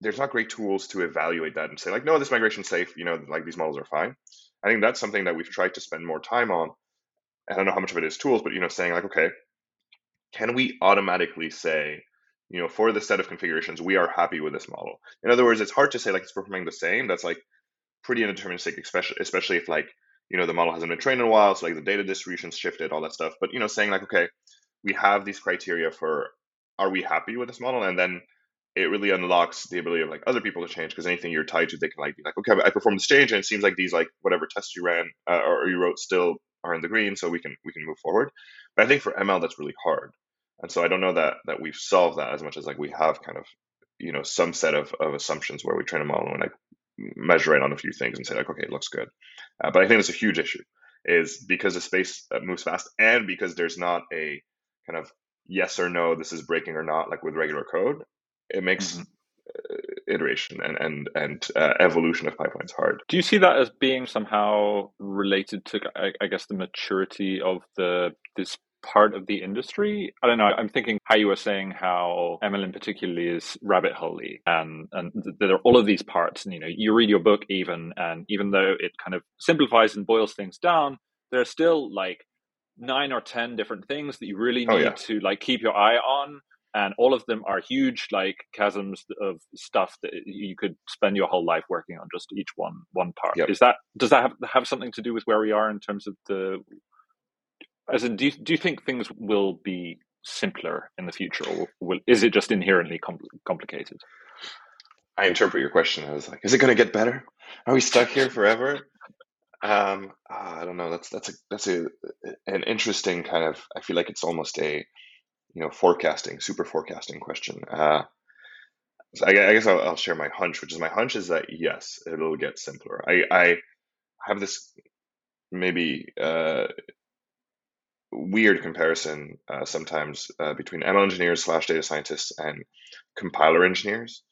there's not great tools to evaluate that and say like, no, this migration's safe. You know, like these models are fine. I think that's something that we've tried to spend more time on. I don't know how much of it is tools, but you know, saying like, okay, can we automatically say, you know, for the set of configurations, we are happy with this model. In other words, it's hard to say like it's performing the same. That's like pretty indeterministic, especially especially if like you know the model hasn't been trained in a while, so like the data distribution's shifted, all that stuff. But you know, saying like, okay, we have these criteria for are we happy with this model, and then it really unlocks the ability of like other people to change because anything you're tied to, they can like be like, okay, I performed this change, and it seems like these like whatever tests you ran uh, or you wrote still are in the green, so we can we can move forward. But I think for ML that's really hard, and so I don't know that that we've solved that as much as like we have kind of you know some set of, of assumptions where we train a model and like measure it on a few things and say like, okay, it looks good. Uh, but I think it's a huge issue is because the space uh, moves fast and because there's not a kind of yes or no, this is breaking or not, like with regular code, it makes mm-hmm. Uh, iteration and and and uh, evolution of pipelines hard. Do you see that as being somehow related to, I, I guess, the maturity of the this part of the industry. I don't know. I'm thinking how you were saying how ML particularly is rabbit holey um, and, and there are all of these parts. And, you know, you read your book even, and even though it kind of simplifies and boils things down, there are still like nine or 10 different things that you really oh, need oh, yeah. to like keep your eye on. And all of them are huge, like chasms of stuff that you could spend your whole life working on just each one one part. Yep. Is that does that have, have something to do with where we are in terms of the as in, do you, do you think things will be simpler in the future, or will, is it just inherently complicated? I interpret your question as like, is it going to get better? Are we stuck here forever? um, ah, I don't know. That's that's a that's a an interesting kind of. I feel like it's almost a you know forecasting, super forecasting question. Uh, I, guess I'll, I'll, share my hunch, which is my hunch is that yes, it'll get simpler. I I have this maybe uh, weird comparison uh, sometimes uh, between ML engineers slash data scientists and compiler engineers.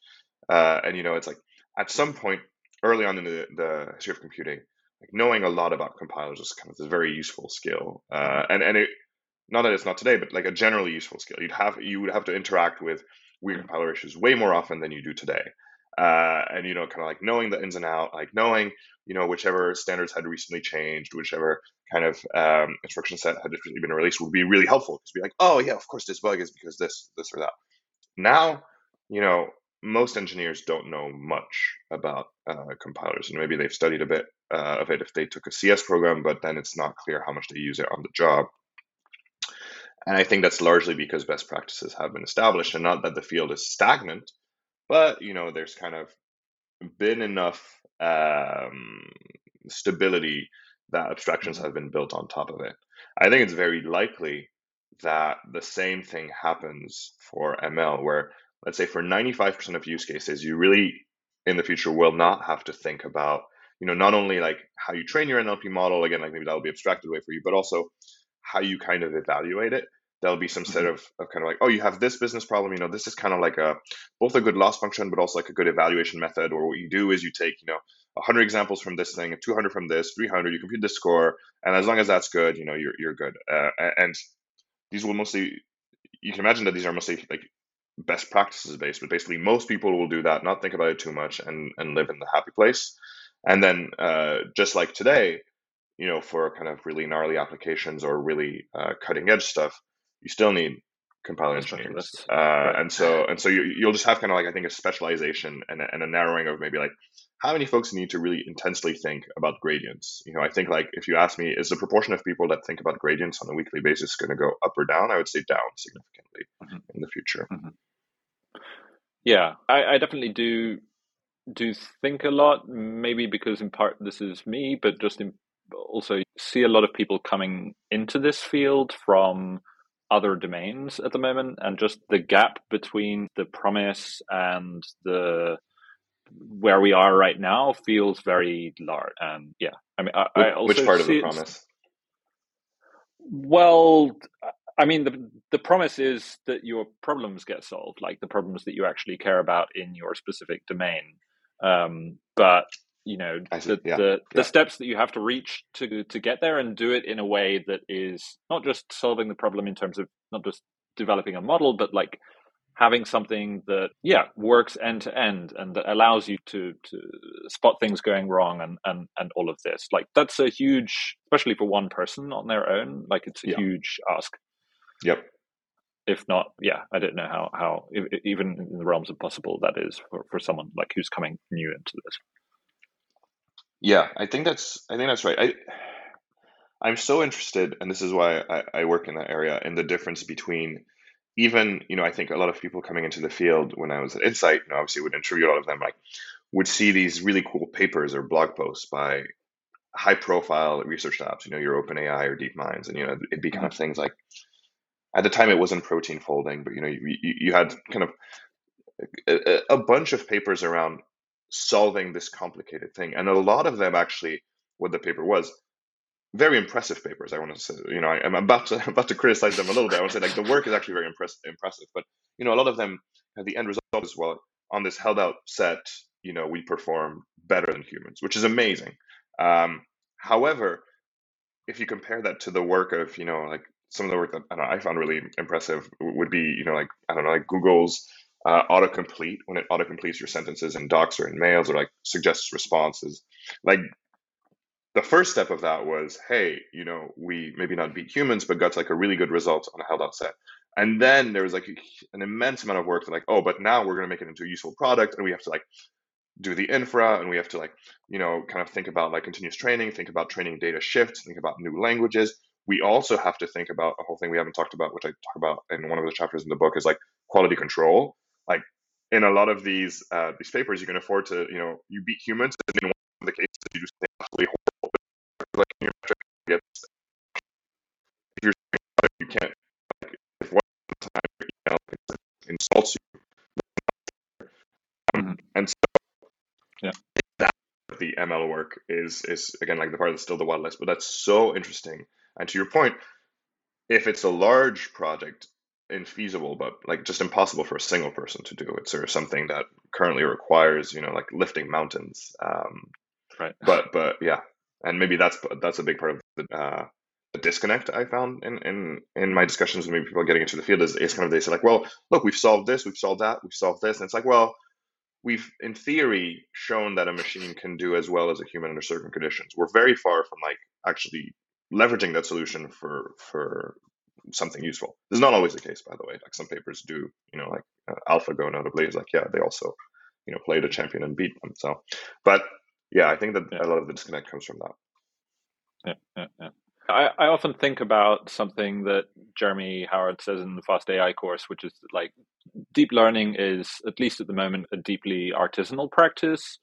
Uh, and you know, it's like at some point early on in the, the history of computing, like knowing a lot about compilers is kind of a very useful skill. Uh, and and it not that it's not today, but like a generally useful skill. You'd have you would have to interact with weird compiler issues way more often than you do today. Uh, and you know, kind of like knowing the ins and out, like knowing you know whichever standards had recently changed, whichever kind of um, instruction set had recently been released would be really helpful. To be like, oh yeah, of course this bug is because this, this or that. Now, you know, most engineers don't know much about uh, compilers, and maybe they've studied a bit uh, of it if they took a CS program, but then it's not clear how much they use it on the job. And I think that's largely because best practices have been established, and not that the field is stagnant, but you know, there's kind of been enough um, stability that abstractions have been built on top of it. I think it's very likely that the same thing happens for ML, where let's say for 95% of use cases, you really in the future will not have to think about, you know, not only like how you train your NLP model, again, like maybe that'll be abstracted away for you, but also how you kind of evaluate it. There'll be some Mm-hmm. set of, of kind of like, oh, you have this business problem. You know, this is kind of like a both a good loss function, but also like a good evaluation method. Or what you do is you take, you know, 100 examples from this thing, 200 from this, 300. You compute the score, and as long as that's good, you know, you're you're good. Uh, and these will mostly, you can imagine that these are mostly like best practices based, but basically most people will do that, not think about it too much, and and live in the happy place. And then uh, just like today, you know, for kind of really gnarly applications or really uh, cutting edge stuff, you still need compiler engineers. Uh, right. And so and so you, you'll just have kind of like I think a specialization and a, and a narrowing of maybe like how many folks need to really intensely think about gradients. You know, I think like if you ask me, is the proportion of people that think about gradients on a weekly basis going to go up or down? I would say down significantly mm-hmm. in the future. Mm-hmm. Yeah, I, I definitely do do think a lot. Maybe because in part this is me, but just in also see a lot of people coming into this field from other domains at the moment and just the gap between the promise and the where we are right now feels very large and yeah i mean I, which, I also which part of the promise? Well i mean the the promise is that your problems get solved like the problems that you actually care about in your specific domain um, but you know the yeah, the, yeah. the steps that you have to reach to to get there and do it in a way that is not just solving the problem in terms of not just developing a model but like having something that yeah works end to end and that allows you to to spot things going wrong and and and all of this like that's a huge especially for one person on their own like it's a Yeah. huge ask Yep. if not yeah i don't know how how if, even in the realms of possible that is for, for someone like who's coming new into this Yeah, I think that's I think that's right. I I'm so interested, and this is why I, I work in that area, in the difference between even, you know, I think a lot of people coming into the field when I was at Insight, you know, obviously would interview a lot of them, like would see these really cool papers or blog posts by high profile research labs, you know, your OpenAI or Deep DeepMinds, and you know, it'd be kind of mm-hmm. things like at the time it wasn't protein folding, but you know, you, you, you had kind of a, a bunch of papers around solving this complicated thing, and a lot of them actually, what the paper was, very impressive papers. I want to say, you know, I, am about to about to criticize them a little bit. I want to say like the work is actually very impress, impressive, but you know, a lot of them, the end result is well on this held out set, you know, we perform better than humans, which is amazing. Um, however, if you compare that to the work of, you know, like some of the work that I, know, I found really impressive would be, you know, like I don't know, like Google's uh, autocomplete when it autocompletes your sentences in docs or in mails or like suggests responses. Like the first step of that was, hey, you know, we maybe not beat humans, but got like a really good result on a held out set. And then there was like an immense amount of work to like, oh, but now we're going to make it into a useful product, and we have to like do the infra, and we have to like, you know, kind of think about like continuous training, think about training data shifts, think about new languages. We also have to think about a whole thing we haven't talked about, which I talk about in one of the chapters in the book, is like quality control. Like in a lot of these uh, these papers, you can afford to, you know, you beat humans, and in one of the cases, you do something absolutely horrible. Like your metric gets, if you're you can't like if one time your email insults you, um, Mhm. and so Yeah. that the ML work is is again like the part that's still the wild west, but that's so interesting. And to your point, if it's a large project, infeasible, but like just impossible for a single person to do. It's sort of something that currently requires, you know, like lifting mountains. Um, right but but yeah, and maybe that's that's a big part of the, uh, the disconnect I found in, in in my discussions with maybe people getting into the field is, is kind of they say like, well, look, we've solved this, we've solved that, we've solved this, and it's like, well, we've in theory shown that a machine can do as well as a human under certain conditions. We're very far from like actually leveraging that solution for for something useful. This is not always the case, by the way. Like some papers do, you know, like uh, AlphaGo notably is like, yeah, they also, you know, played a champion and beat them. So, but yeah, I think that Yeah. a lot of the disconnect comes from that. yeah, yeah, yeah. I, I often think about something that Jeremy Howard says in the Fast AI course, which is like deep learning is, at least at the moment, a deeply artisanal practice.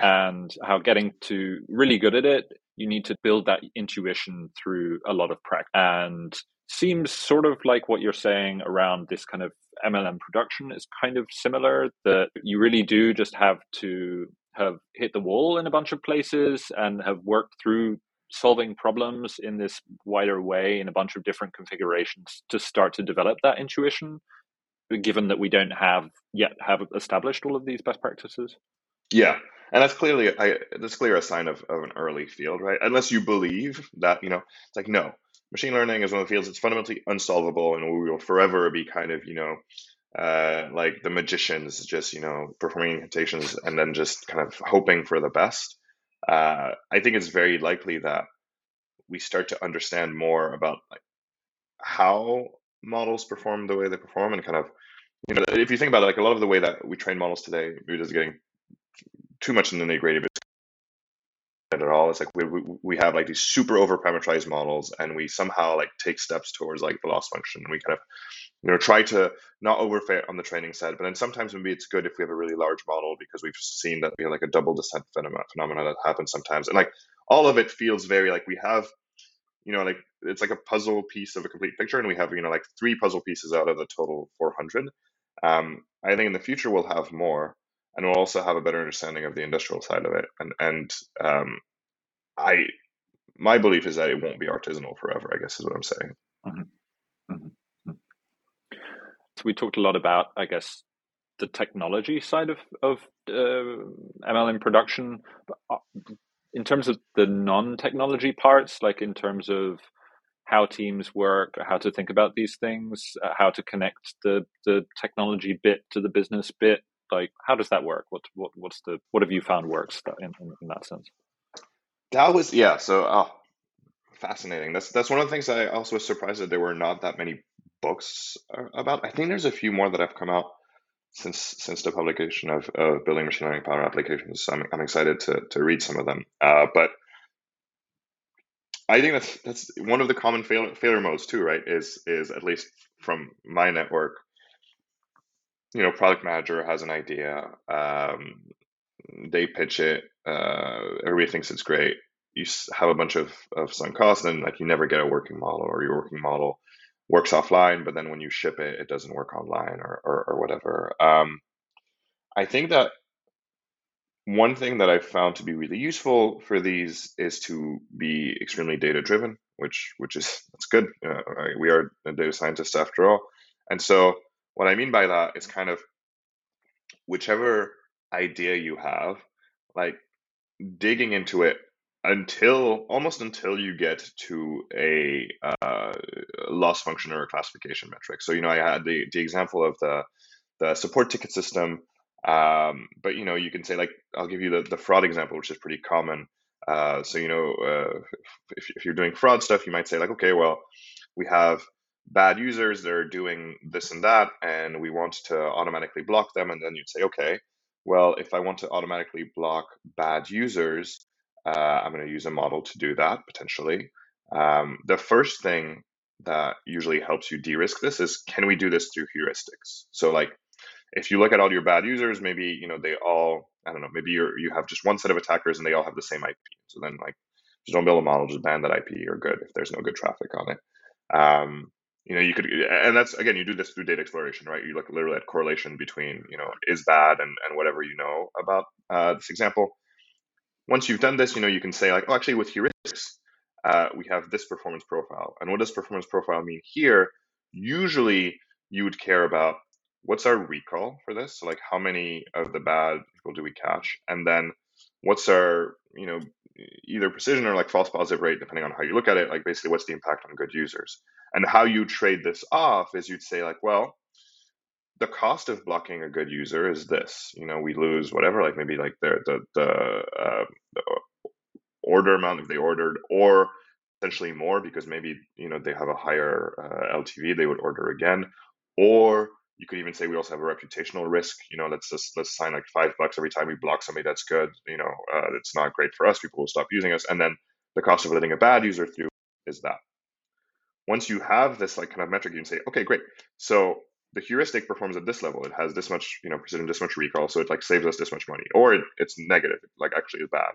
And how getting to really good at it, you need to build that intuition through a lot of practice. And seems sort of like what you're saying around this kind of ML in production is kind of similar, that you really do just have to have hit the wall in a bunch of places and have worked through solving problems in this wider way in a bunch of different configurations to start to develop that intuition given that we don't have yet have established all of these best practices. Yeah and that's clearly I, that's clear a sign of, of an early field right? Unless you believe that you know it's like no machine learning is one of the fields that's fundamentally unsolvable and we will forever be kind of you know uh, like the magicians just you know performing incantations and then just kind of hoping for the best. Uh, i think it's very likely that we start to understand more about like how models perform the way they perform and kind of you know if you think about it like a lot of the way that we train models today maybe just getting too much in the nitty gritty at all it's like we, we, we have like these super over parameterized models and we somehow like take steps towards like the loss function. And we kind of you know try to not overfit on the training side but then sometimes maybe it's good if we have a really large model because we've seen that we have like a double descent phenomena that happens sometimes. And like all of it feels very like we have you know like it's like a puzzle piece of a complete picture and we have you know like three puzzle pieces out of the total 400 um, i think in the future we'll have more and we'll also have a better understanding of the industrial side of it. And and um, i my belief is that it won't be artisanal forever i guess is what i'm saying mm-hmm. Mm-hmm. So we talked a lot about, I guess, the technology side of of uh, ML in production. Uh, in terms of the non-technology parts, like in terms of how teams work, how to think about these things, uh, how to connect the the technology bit to the business bit, like how does that work? What what what's the what have you found works in, in, in that sense? That was yeah. So oh, fascinating. That's that's one of the things I also was surprised that there were not that many books about. I think there's a few more that have come out since since the publication of, of building machine learning power applications. I'm, I'm excited to to read some of them. Uh, but I think that's that's one of the common failure, failure modes too, right? Is is at least from my network. You know, product manager has an idea. Um, they pitch it. Uh, everybody thinks it's great. You have a bunch of of sunk costs, and like you never get a working model, or your working model works offline, but then when you ship it, it doesn't work online or, or, or whatever. Um, I think that one thing that I've found to be really useful for these is to be extremely data driven, which which is that's good. Uh, we are data scientists after all, and so what I mean by that is kind of whichever idea you have, like digging into it until almost until you get to a uh, loss function or a classification metric. So you know, I had the the example of the the support ticket system, um, but you know, you can say like I'll give you the the fraud example, which is pretty common. Uh, so you know, uh, if if you're doing fraud stuff, you might say like, okay, well, we have bad users that are doing this and that, and we want to automatically block them, and then you'd say, okay, well, if I want to automatically block bad users, uh, I'm going to use a model to do that potentially. Um, the first thing that usually helps you de-risk this is can we do this through heuristics? So like if you look at all your bad users, maybe you know they all I don't know maybe you you have just one set of attackers and they all have the same IP. So then like just don't build a model, just ban that IP. You're good if there's no good traffic on it. Um, you know you could and that's again you do this through data exploration right you look literally at correlation between you know is bad and, and whatever you know about uh, this example once you've done this, you know, you can say like, oh, actually with heuristics, uh, we have this performance profile. And what does performance profile mean here? Usually you would care about what's our recall for this? So like how many of the bad people do we catch? And then what's our, you know, either precision or like false positive rate, depending on how you look at it, like basically what's the impact on good users. And how you trade this off is you'd say like, well, the cost of blocking a good user is this. You know, we lose whatever, like maybe like the the the, uh, the order amount if they ordered, or essentially more because maybe you know they have a higher uh, LTV, they would order again, or you could even say we also have a reputational risk. You know, let's just let's sign like five bucks every time we block somebody that's good. You know, uh, it's not great for us. People will stop using us, and then the cost of letting a bad user through is that. Once you have this like kind of metric, you can say, okay, great. So the heuristic performs at this level. It has this much, you know, precision, this much recall, so it like saves us this much money, or it, it's negative, like actually is bad.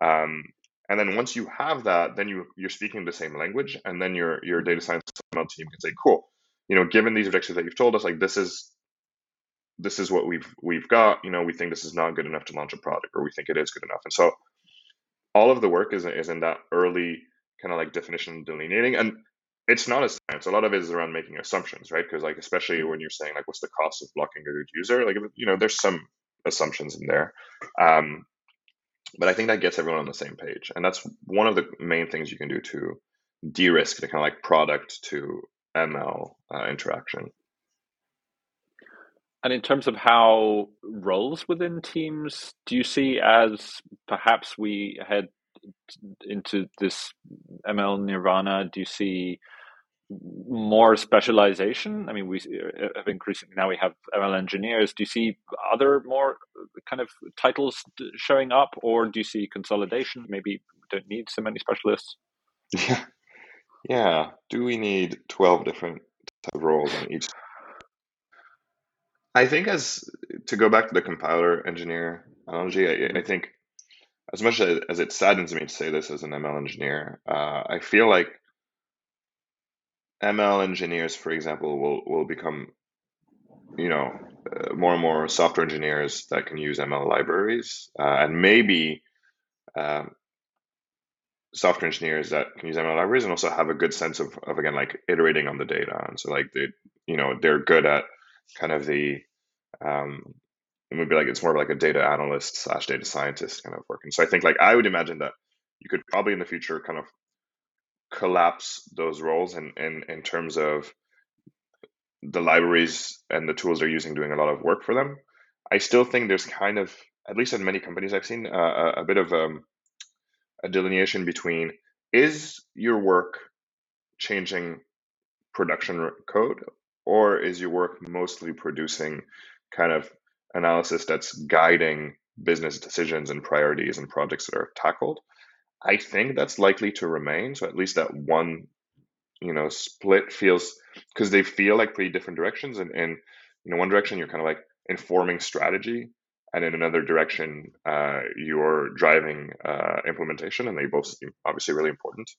Um, and then once you have that, then you you're speaking the same language, and then your your data science team can say, cool, you know, given these objectives that you've told us, like this is this is what we've we've got. You know, we think this is not good enough to launch a product, or we think it is good enough. And so all of the work is is in that early kind of like definition delineating, and it's not a science. A lot of it is around making assumptions, right? Because like especially when you're saying like what's the cost of blocking a good user, like you know there's some assumptions in there. Um, but I think that gets everyone on the same page, and that's one of the main things you can do to de-risk the kind of like product to ML uh, interaction. And in terms of how roles within teams, do you see as perhaps we head into this ML nirvana? Do you see more specialization? I mean, we uh, have increasingly now we have ML engineers. Do you see other more kind of titles showing up, or do you see consolidation? Maybe we don't need so many specialists. Yeah, yeah. Do we need twelve different roles on each? I think as to go back to the compiler engineer analogy, I, I think as much as, as, it saddens me to say this as an ML engineer, uh, I feel like ML engineers, for example, will will become, you know, uh, more and more software engineers that can use ML libraries, uh, and maybe um, software engineers that can use ML libraries and also have a good sense of, of again like iterating on the data, and so like they, you know, they're good at kind of the um, it would be like it's more like a data analyst slash data scientist kind of work. And so I think like I would imagine that you could probably in the future kind of collapse those roles in, in, in terms of the libraries and the tools they're using doing a lot of work for them. I still think there's kind of, at least in many companies I've seen, uh, a, bit of um, a delineation between is your work changing production code or is your work mostly producing kind of analysis that's guiding business decisions and priorities and projects that are tackled? I think that's likely to remain. So at least that one, you know, split feels because they feel like pretty different directions. And in you know, one direction you're kind of like informing strategy, and in another direction uh, you're driving uh, implementation, and they both seem obviously really important.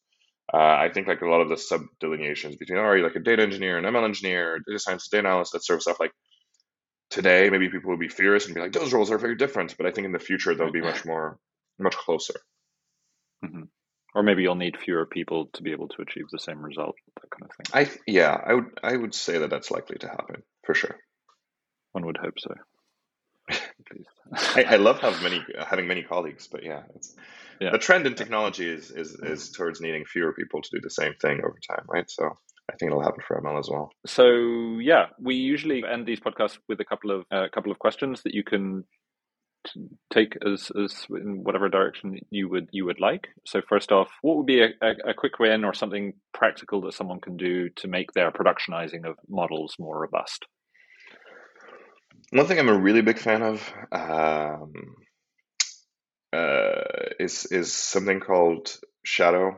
Uh, I think like a lot of the sub delineations between, oh, are you like a data engineer, an ML engineer, data science, data analyst, that sort of stuff. Like today, maybe people would be furious and be like, those roles are very different. But I think in the future they'll be much more, much closer. Mm-hmm. Or maybe you'll need fewer people to be able to achieve the same result, that kind of thing. I yeah, I would I would say that that's likely to happen for sure. One would hope so. I, I, love having many having many colleagues, but yeah, yeah. the trend in technology is, is is towards needing fewer people to do the same thing over time, right? So I think it'll happen for ML as well. So yeah, we usually end these podcasts with a couple of a uh, couple of questions that you can take as as in whatever direction you would you would like. So first off, what would be a, a, a, quick win or something practical that someone can do to make their productionizing of models more robust? One thing I'm a really big fan of um, uh, is is something called Shadow.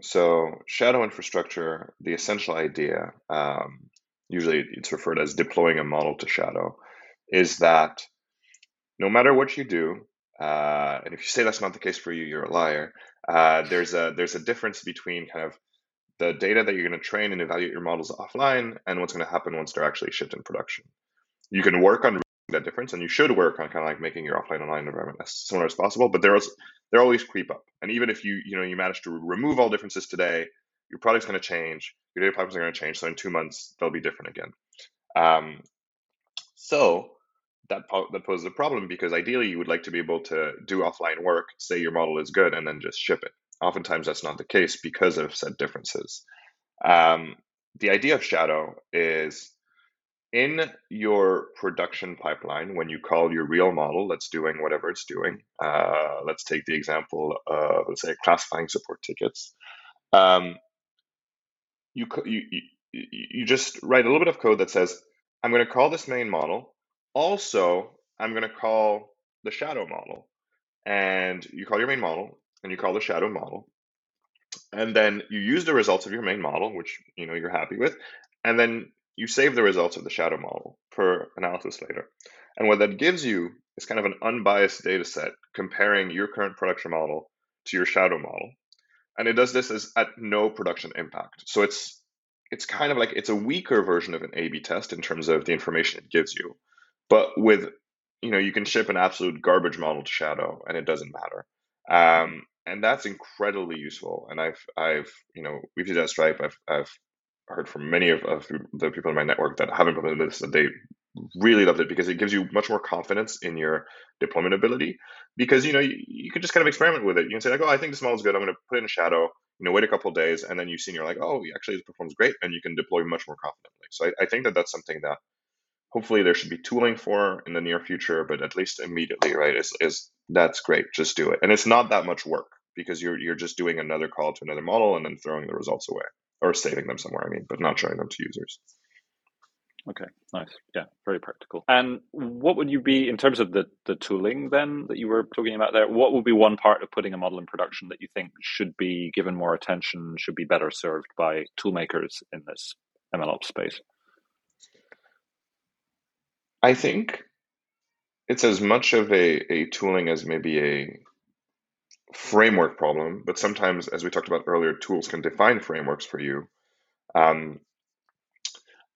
So Shadow infrastructure, the essential idea, um, usually it's referred as deploying a model to Shadow, is that no matter what you do, uh, and if you say that's not the case for you, you're a liar. Uh, there's a there's a difference between kind of the data that you're going to train and evaluate your models offline and what's going to happen once they're actually shipped in production. You can work on that difference, and you should work on kind of like making your offline online environment as similar as possible. But there's, there always creep up, and even if you you know you manage to remove all differences today, your product's going to change, your data pipelines are going to change. So in two months, they'll be different again. Um, so that that poses a problem because ideally you would like to be able to do offline work, say your model is good, and then just ship it. Oftentimes that's not the case because of said differences. Um, the idea of Shadow is in your production pipeline when you call your real model that's doing whatever it's doing. Uh, let's take the example of let's say classifying support tickets. Um, you, you you you just write a little bit of code that says I'm going to call this main model also, I'm going to call the shadow model. And you call your main model and you call the shadow model. And then you use the results of your main model, which you know you're happy with, and then you save the results of the shadow model for analysis later. And what that gives you is kind of an unbiased data set comparing your current production model to your shadow model. And it does this as at no production impact. So it's it's kind of like it's a weaker version of an A/B test in terms of the information it gives you. But with, you know, you can ship an absolute garbage model to Shadow and it doesn't matter. Um, and that's incredibly useful. And I've, I've, you know, we've used at Stripe. I've, I've heard from many of, of the people in my network that haven't implemented this that they really loved it because it gives you much more confidence in your deployment ability. Because you know you, you can just kind of experiment with it. You can say like, oh, I think this model is good. I'm going to put it in shadow. You know, wait a couple days, and then you see, and you're like, oh, actually, this performs great, and you can deploy much more confidently. So I, I think that that's something that hopefully there should be tooling for in the near future, but at least immediately, right? Is is that's great. Just do it, and it's not that much work because you're you're just doing another call to another model and then throwing the results away or saving them somewhere. I mean, but not showing them to users. Okay, nice. Yeah, very practical. And what would you be in terms of the the tooling then that you were talking about there? What would be one part of putting a model in production that you think should be given more attention, should be better served by toolmakers in this MLOps space? I think it's as much of a, a tooling as maybe a framework problem, but sometimes, as we talked about earlier, tools can define frameworks for you. Um,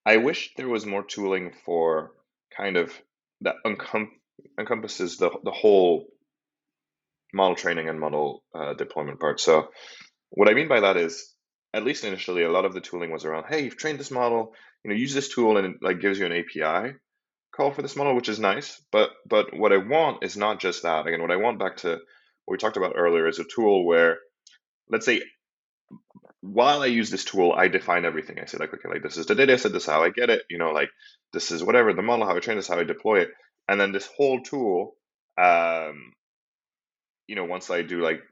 I wish there was more tooling for kind of that encom- encompasses the, the whole model training and model uh, deployment part. So, what I mean by that is, at least initially, a lot of the tooling was around, hey, you've trained this model, you know, use this tool, and it like gives you an API call for this model, which is nice. But but what I want is not just that. Again, what I want back to what we talked about earlier is a tool where, let's say, while I use this tool, I define everything. I say like, okay, like this is the data set, this is how I get it, you know, like this is whatever the model, how I train this, how I deploy it, and then this whole tool, um, you know, once I do like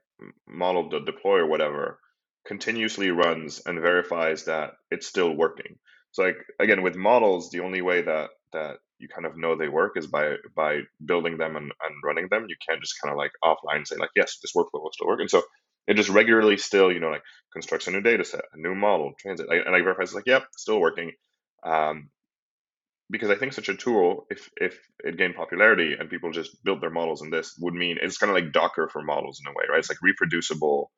model the deploy or whatever, continuously runs and verifies that it's still working. So like again, with models, the only way that that you kind of know they work is by by building them and, and running them. You can't just kind of like offline say like, yes, this workflow will still work. And so it just regularly still, you know, like constructs a new data set, a new model, transit. and I verify it's like, yep, still working. Um, because I think such a tool, if if it gained popularity and people just built their models in this, would mean it's kind of like Docker for models in a way, right? It's like reproducible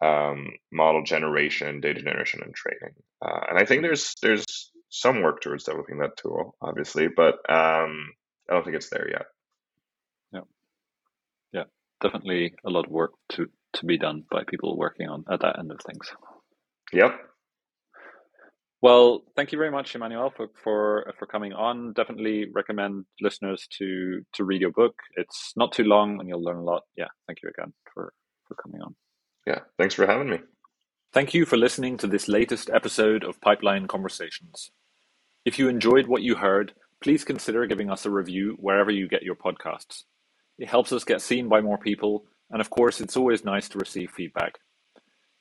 um, model generation, data generation, and training. Uh, and I think there's there's some work towards developing that tool, obviously, but um, I don't think it's there yet. Yeah, yeah, definitely a lot of work to to be done by people working on at that end of things. Yep. Well, thank you very much, Emmanuel, for for for coming on. Definitely recommend listeners to to read your book. It's not too long, and you'll learn a lot. Yeah, thank you again for for coming on. Yeah, thanks for having me. Thank you for listening to this latest episode of Pipeline Conversations. If you enjoyed what you heard, please consider giving us a review wherever you get your podcasts. It helps us get seen by more people and of course, it's always nice to receive feedback.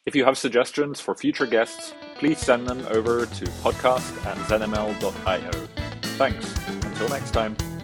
If you have suggestions for future guests, please send them over to podcast at zenml.io. Thanks. Until next time.